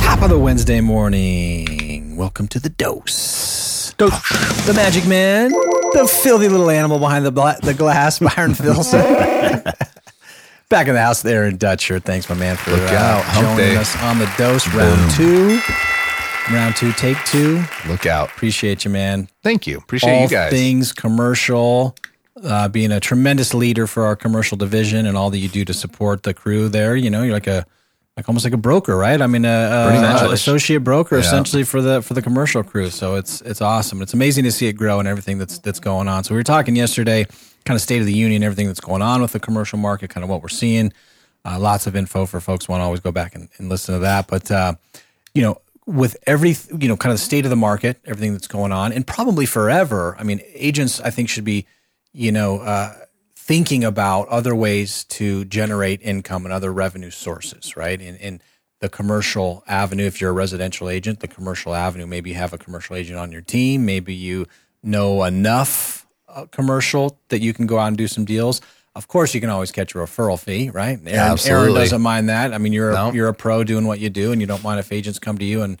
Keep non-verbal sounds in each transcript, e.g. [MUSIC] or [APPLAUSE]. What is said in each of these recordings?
Top of the Wednesday morning. Welcome to the dose. Dose. The Magic Man, the filthy little animal behind the bla- the glass, [LAUGHS] Byron Filson. [LAUGHS] Back in the house there in Dutcher. Thanks, my man, for Look out, uh, joining day. us on the dose. Round two. Round two, take two. Look out. Appreciate you, man. Thank you. Appreciate all you guys. things commercial, uh, being a tremendous leader for our commercial division and all that you do to support the crew there. You know, you're like a like almost like a broker, right? I mean, a, a, a associate broker Yeah. essentially for the for the commercial crew. So it's it's awesome. It's amazing to see it grow and everything that's that's going on. So we were talking yesterday, kind of state of the union, everything that's going on with the commercial market, kind of what we're seeing. Uh, lots of info for folks want to always go back and, and listen to that. But uh, you know, with every you know, kind of the state of the market, everything that's going on, and probably forever. I mean, agents I think should be, you know, uh, thinking about other ways to generate income and other revenue sources, right? In in the commercial avenue, if you're a residential agent, the commercial avenue, maybe you have a commercial agent on your team, maybe you know enough uh, commercial that you can go out and do some deals. Of course, you can always catch a referral fee, right? Aaron, Aaron Absolutely. doesn't mind that. I mean, you're a, No. you're a pro doing what you do, and you don't mind if agents come to you and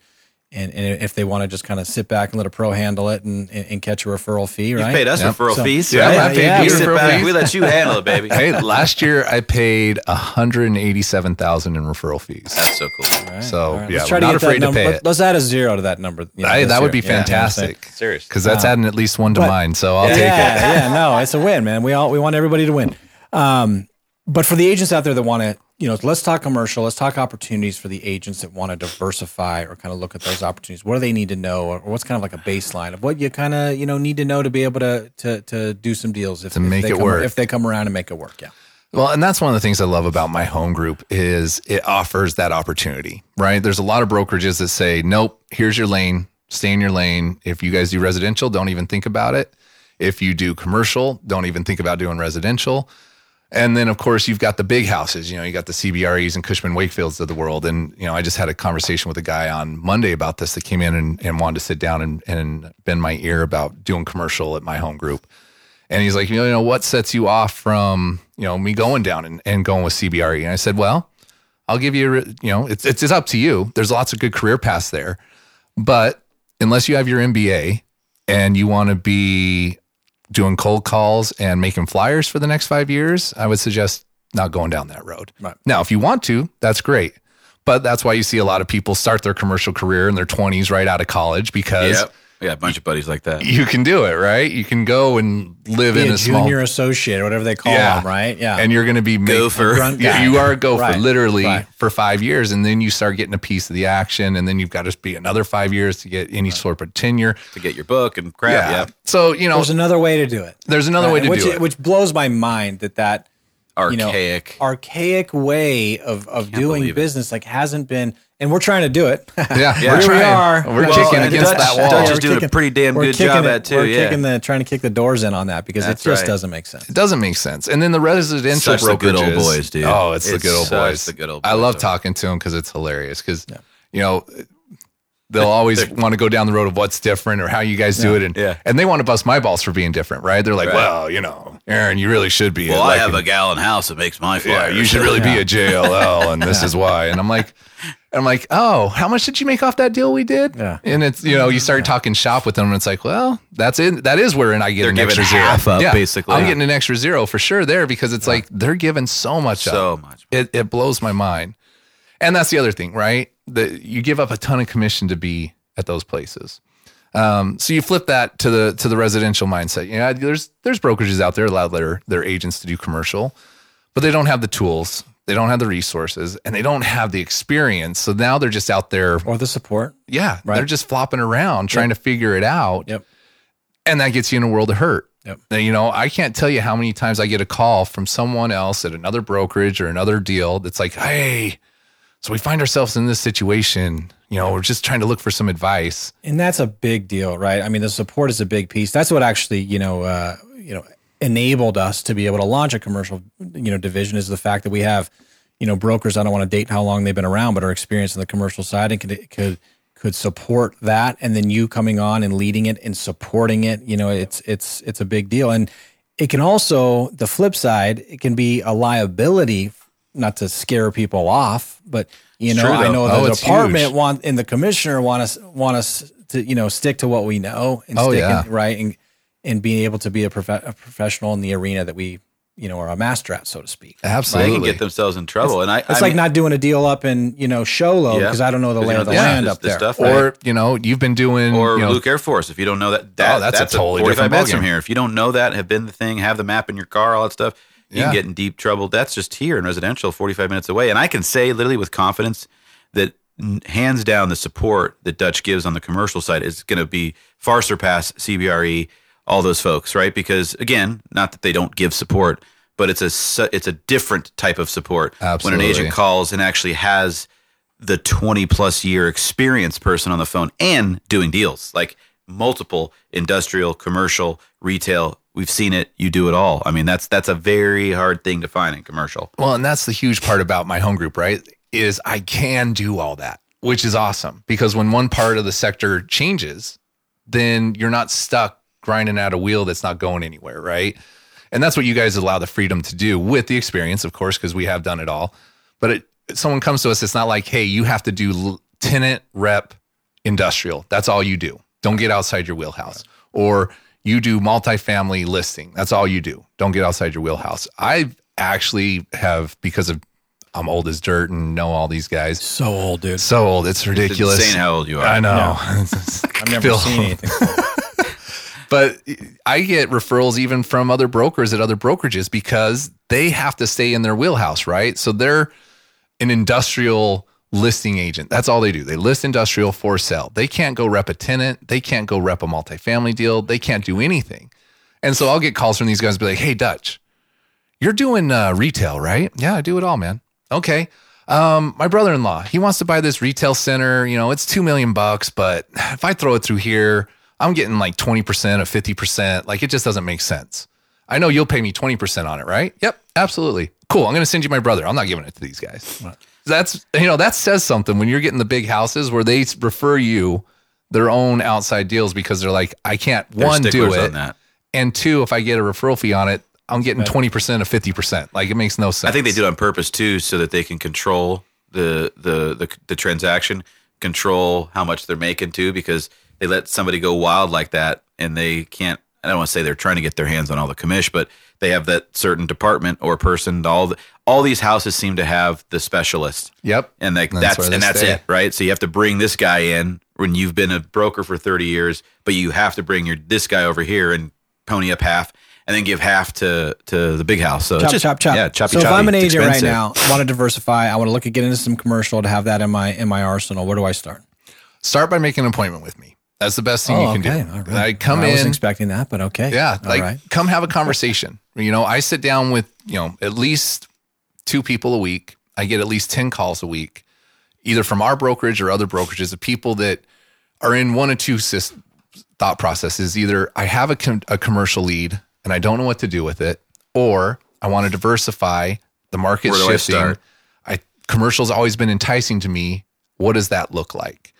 and, and if they want to just kind of sit back and let a pro handle it and, and, and catch a referral fee, right? You paid us Yep. referral So- fees. Yeah, right? I paid Yeah, we you sit back. fees. We let you handle it, baby. [LAUGHS] Hey, last year I paid 187,000 in referral fees. That's so cool. Right, So, all right. yeah, Let's try we're to not get that afraid to number- pay let- it. Let's add a zero to that number. you know, Hey, this that would year. be Yeah, you know what I'm saying? fantastic. Seriously. Because that's adding at least one to But- mine. So I'll take it. yeah, yeah, no, it's a win, man. We all we want everybody to win. Um, but for the agents out there that want to, you know, let's talk commercial. Let's talk opportunities for the agents that want to diversify or kind of look at those opportunities. What do they need to know, or, what's kind of like a baseline of what you kind of you know need to know to be able to to to do some deals if, To if make they it come, work. if they come around and make it work. Yeah, Well, and that's one of the things I love about my home group is it offers that opportunity, right? There's a lot of brokerages that say, "Nope, here's your lane. Stay in your lane. If you guys do residential, don't even think about it. If you do commercial, don't even think about doing residential." And then, of course, you've got the big houses. You know, you got the CBREs and Cushman Wakefields of the world. And you know, I just had a conversation with a guy on Monday about this that came in and, and wanted to sit down and, and bend my ear about doing commercial at my home group. And he's like, you know, what sets you off from, you know, me going down and, and going with CBRE? And I said, well, I'll give you, you know, it's, it's, it's up to you. There's lots of good career paths there. But unless you have your MBA and you want to be doing cold calls and making flyers for the next five years, I would suggest not going down that road. Right. Now, if you want to, that's great. But that's why you see a lot of people start their commercial career in their 20s right out of college because Yep. Yeah, a bunch of buddies like that. you can do it, right? You can go and live be in a, a, small junior associate or whatever they call Yeah. them, right? Yeah, and you're going to be making- Gopher. grunt Yeah, you are a gopher, Right. literally Right. for five years, and then you start getting a piece of the action, and then you've got to be another five years to get any sort of tenure. to get your book and crap. Yeah. So you know, There's another way to do it. there's another way to which, do it. which blows my mind that that you know, Archaic. archaic way of, of doing believe it. business like hasn't been and we're trying to do it yeah, Yeah. [LAUGHS] we're here we are We're Well, kicking against Dutch- that wall. Dutch is We're doing a pretty damn good kicking job it- at too, we're yeah. kicking the trying to kick the doors in on that because That's it just right. doesn't make sense It doesn't make sense. And then the residential Such the good old boys, dude. Oh, it's, the good old boys. the good old boys I love though. talking to them because it's hilarious. Because you know they'll always [LAUGHS] want to go down the road of what's different or how you guys do it, and Yeah. and they want to bust my balls for being different, right? They're like, Right. well, you know, Aaron, you really should be. Well, like I have an- a gallon house that makes my yeah, flyers. you should really be a JLL, and this is why. And I'm like, I'm like, oh, how much did you make off that deal we did? Yeah. And it's you know, you start talking shop with them, and it's like, well, that's it. That is wherein I get They're an giving extra zero. half up, yeah, basically. I'm getting an extra zero for sure there because it's like they're giving so much So up. much. It it blows my mind. And that's the other thing, right? That you give up a ton of commission to be at those places. Um, so you flip that to the to the residential mindset. Yeah, there's there's brokerages out there that allow their their agents to do commercial, but they don't have the tools, they don't have the resources, and they don't have the experience. So now they're just out there. or the support Yeah, Right. they're just flopping around trying to figure it out, yep and that gets you in a world of hurt. Yep. You know, I can't tell you how many times I get a call from someone else at another brokerage or another deal that's like, "Hey, so we find ourselves in this situation. You know, we're just trying to look for some advice." and that's a big deal right i mean the support is a big piece that's what actually you know uh, you know enabled us to be able to launch a commercial you know division is the fact that we have you know brokers i don't want to date how long they've been around but are experienced in the commercial side and could could could support that and then you coming on and leading it and supporting it you know it's it's it's a big deal and it can also the flip side it can be a liability not to scare people off, but you know, true, I know Oh, the it's department huge. want and the commissioner want us want us to you know stick to what we know and Oh, stick yeah. in, right and and being able to be a, prof- a professional in the arena that we you know are a master at, so to speak. They Absolutely. can get themselves in trouble. and I, It's I like mean, not doing a deal up in you know Show Low Yeah. because I don't know the 'cause lay of the know, land the- up there. stuff, right? or you know, you've been doing or you know, Luke Air Force. If you don't know that, oh, that Oh, that's a totally 45 different minutes ballgame. from here. If you don't know that, have been the thing, have the map in your car, all that stuff, you Yeah. can get in deep trouble. That's just here in residential, 45 minutes away. And I can say literally with confidence that hands down the support that Dutch gives on the commercial side is going to be far surpass CBRE, all those folks, right? Because again, not that they don't give support, but it's a it's a different type of support when an agent calls and actually has the 20 plus year experience person on the phone and doing deals like multiple industrial, commercial, retail. We've seen it. You do it all. I mean, that's that's a very hard thing to find in commercial. Well, and that's the huge part about my home group, right? Is I can do all that, which is awesome because when one part of the sector changes, then you're not stuck grinding out a wheel that's not going anywhere, right? And that's what you guys allow the freedom to do with the experience, of course, because we have done it all. But it, someone comes to us, it's not like, hey, you have to do tenant rep industrial. That's all you do. Don't get outside your wheelhouse. Or you do multifamily listing. That's all you do. Don't get outside your wheelhouse. I actually have because of I'm old as dirt and know all these guys. So old, dude. So old, it's ridiculous. insane how old you are. I know. [LAUGHS] I've never Phil. seen anything. [LAUGHS] But I get referrals even from other brokers at other brokerages because they have to stay in their wheelhouse, right? So they're an industrial listing agent. That's all they do. They list industrial for sale. They can't go rep a tenant. They can't go rep a multifamily deal. They can't do anything. And so I'll get calls from these guys be like, hey, Dutch, you're doing uh, retail, right? Yeah, I do it all, man. Okay. Um, my brother-in-law, he wants to buy this retail center. You know, it's two million bucks, but if I throw it through here, I'm getting like 20% or 50%. Like it just doesn't make sense. I know you'll pay me 20% on it, right? Yep, absolutely. Cool. I'm going to send you my brother. I'm not giving it to these guys. That's, you know, that says something when you're getting the big houses where they refer you their own outside deals because they're like, I can't They're one do it. on that. And two, if I get a referral fee on it, I'm getting 20% or 50%. Like it makes no sense. I think they do it on purpose too, so that they can control the the the, the transaction, control how much they're making too, because they let somebody go wild like that, and they can't. I don't want to say they're trying to get their hands on all the commish, but they have that certain department or person. All the, all these houses seem to have the specialist. Yep. and like That's that's, and that's stay. it, right? So you have to bring this guy in when you've been a broker for thirty years, but you have to bring your this guy over here and pony up half, and then give half to to the big house. So it's chop, just, chop, chop. Yeah, choppy, so if choppy. I'm an It's agent right now, I want to diversify. I want to look at getting into some commercial to have that in my in my arsenal. Where do I start? Start by making an appointment with me. That's the best thing you oh, can do. Oh, All right. I come in. I wasn't expecting that, but okay. Yeah, All like right. come have a conversation. [LAUGHS] You know, I sit down with, you know, at least two people a week. I get at least 10 calls a week, either from our brokerage or other brokerages of people that are in one or two sys- thought processes. Either I have a, com- a commercial lead and I don't know what to do with it, or I want to diversify. The market's Where do I shifting. start? I commercial's always been enticing to me. What does that look like?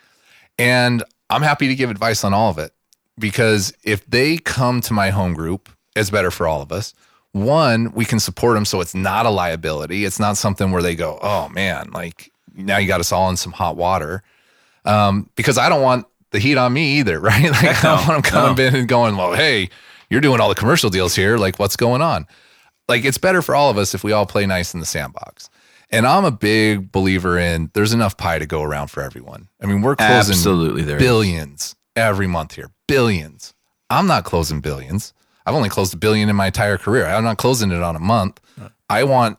And I'm happy to give advice on all of it because if they come to my home group, it's better for all of us. One, we can support them so it's not a liability. It's not something where they go, oh man, like now you got us all in some hot water. Um, because I don't want the heat on me either, [LAUGHS] right? Like I don't want them coming in and going, well, hey, you're doing all the commercial deals here. Like what's going on? Like it's better for all of us if we all play nice in the sandbox. And I'm a big believer in there's enough pie to go around for everyone. I mean, we're closing Absolutely, there is. billions every month here. Billions. I'm not closing billions. I've only closed a billion in my entire career. I'm not closing it on a month. I want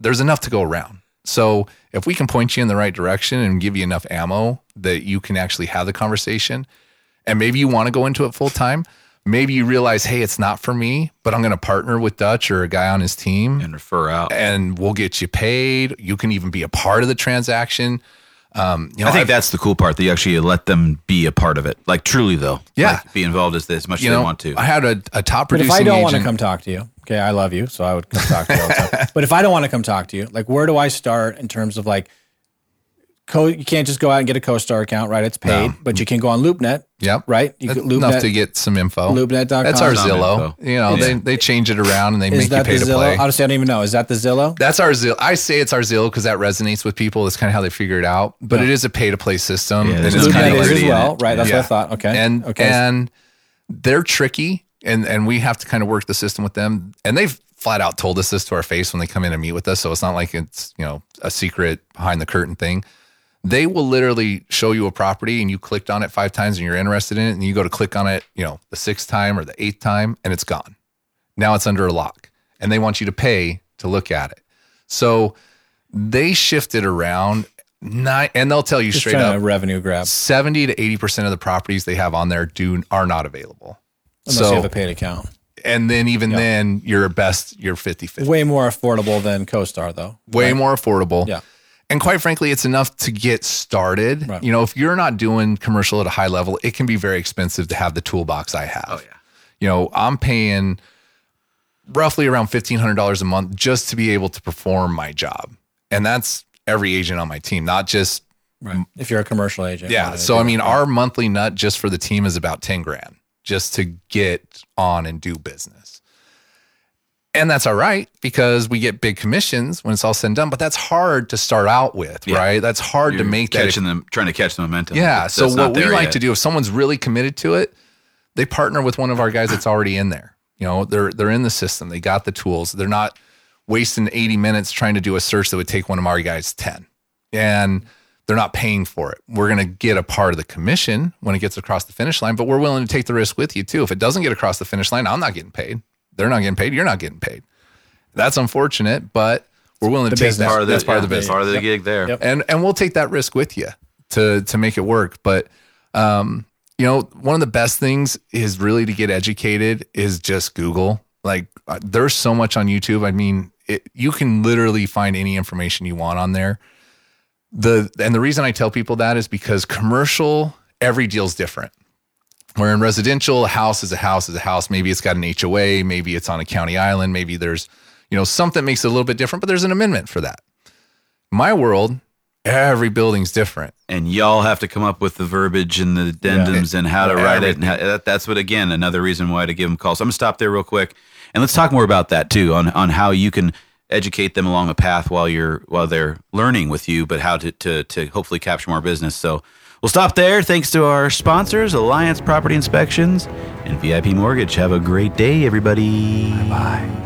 there's enough to go around. So if we can point you in the right direction and give you enough ammo that you can actually have the conversation, and maybe you want to go into it full time, maybe you realize, hey, it's not for me, but I'm going to partner with Dutch or a guy on his team and refer out. and we'll get you paid. You can even be a part of the transaction. Um, you know, I think I've- that's the cool part that you actually let them be a part of it. Like truly though. Yeah. Like, be involved as, as much you as know, they want to. I had a, a top But if I don't want to come talk to you, okay, I love you, so I would come talk to you all the time. [LAUGHS] But if I don't want to come talk to you, like where do I start in terms of like Co- you can't just go out and get a CoStar account, right? It's paid, No. but you can go on LoopNet, Yep. right? You That's can enough to get some info. LoopNet.com. That's our Some Zillow. info. You know, they, they change it around and they Is make you that pay the to Zillow? play. Honestly, I don't even know. Is that the Zillow? That's our Zillow. I say it's our Zillow because that resonates with people. That's kind of how they figure it out. But it is a pay to play system. Yeah, and there's it's no kind LoopNet of is like, as in well, it. right? That's Yeah. what I thought. Okay. and okay. and they're tricky and and we have to kind of work the system with them and they've flat out told us this to our face when they come in and meet with us so it's not like it's you know a secret behind the curtain thing they will literally show you a property and you clicked on it five times and you're interested in it and you go to click on it you know the sixth time or the eighth time and it's gone now it's under a lock and they want you to pay to look at it so they shift it around not, and they'll tell you just straight up revenue grab. 70 to 80% of the properties they have on there do are not available. Unless so you have a paid account. and then even then you're best you're 50-50. Way more affordable than CoStar, though. Way more affordable. Yeah. And quite frankly, it's enough to get started. Right. You know, if you're not doing commercial at a high level, it can be very expensive to have the toolbox I have. Oh yeah. You know, I'm paying roughly around $1500 a month just to be able to perform my job. And that's every agent on my team, not just Right. If you're a commercial agent. Yeah. So I mean, our monthly nut just for the team is about 10 grand just to get on and do business. And that's all right because we get big commissions when it's all said and done, but that's hard to start out with, Yeah. right? That's hard You're to make that. catching them, trying to catch the momentum. Yeah. That's So what we like yet. to do, if someone's really committed to it, they partner with one of our guys that's already in there. You know, they're they're in the system. They got the tools. They're not wasting 80 minutes trying to do a search that would take one of our guys 10. And they're not paying for it. We're going to get a part of the commission when it gets across the finish line, but we're willing to take the risk with you too. If it doesn't get across the finish line, I'm not getting paid. They're not getting paid. You're not getting paid. That's unfortunate, but we're willing to take business. that. part of the, that's part of the business Part of the gig there. Yep. and and we'll take that risk with you to to make it work but um you know one of the best things is really to get educated is just google like uh, there's so much on youtube i mean it, you can literally find any information you want on there the and the reason i tell people that is because commercial every deal's different where in residential a house is a house is a house maybe it's got an hoa maybe it's on a county island maybe there's you know something makes it a little bit different but there's an amendment for that my world every building's different and y'all have to come up with the verbiage and the addendums and how to Yeah, write it. And how, that's what again another reason why to give them calls. I'm gonna stop there real quick, and let's talk more about that too on on how you can educate them along a path while you're while they're learning with you, but how to to to hopefully capture more business. So. We'll stop there. Thanks to our sponsors, Alliance Property Inspections and VIP Mortgage. Have a great day, everybody. Bye.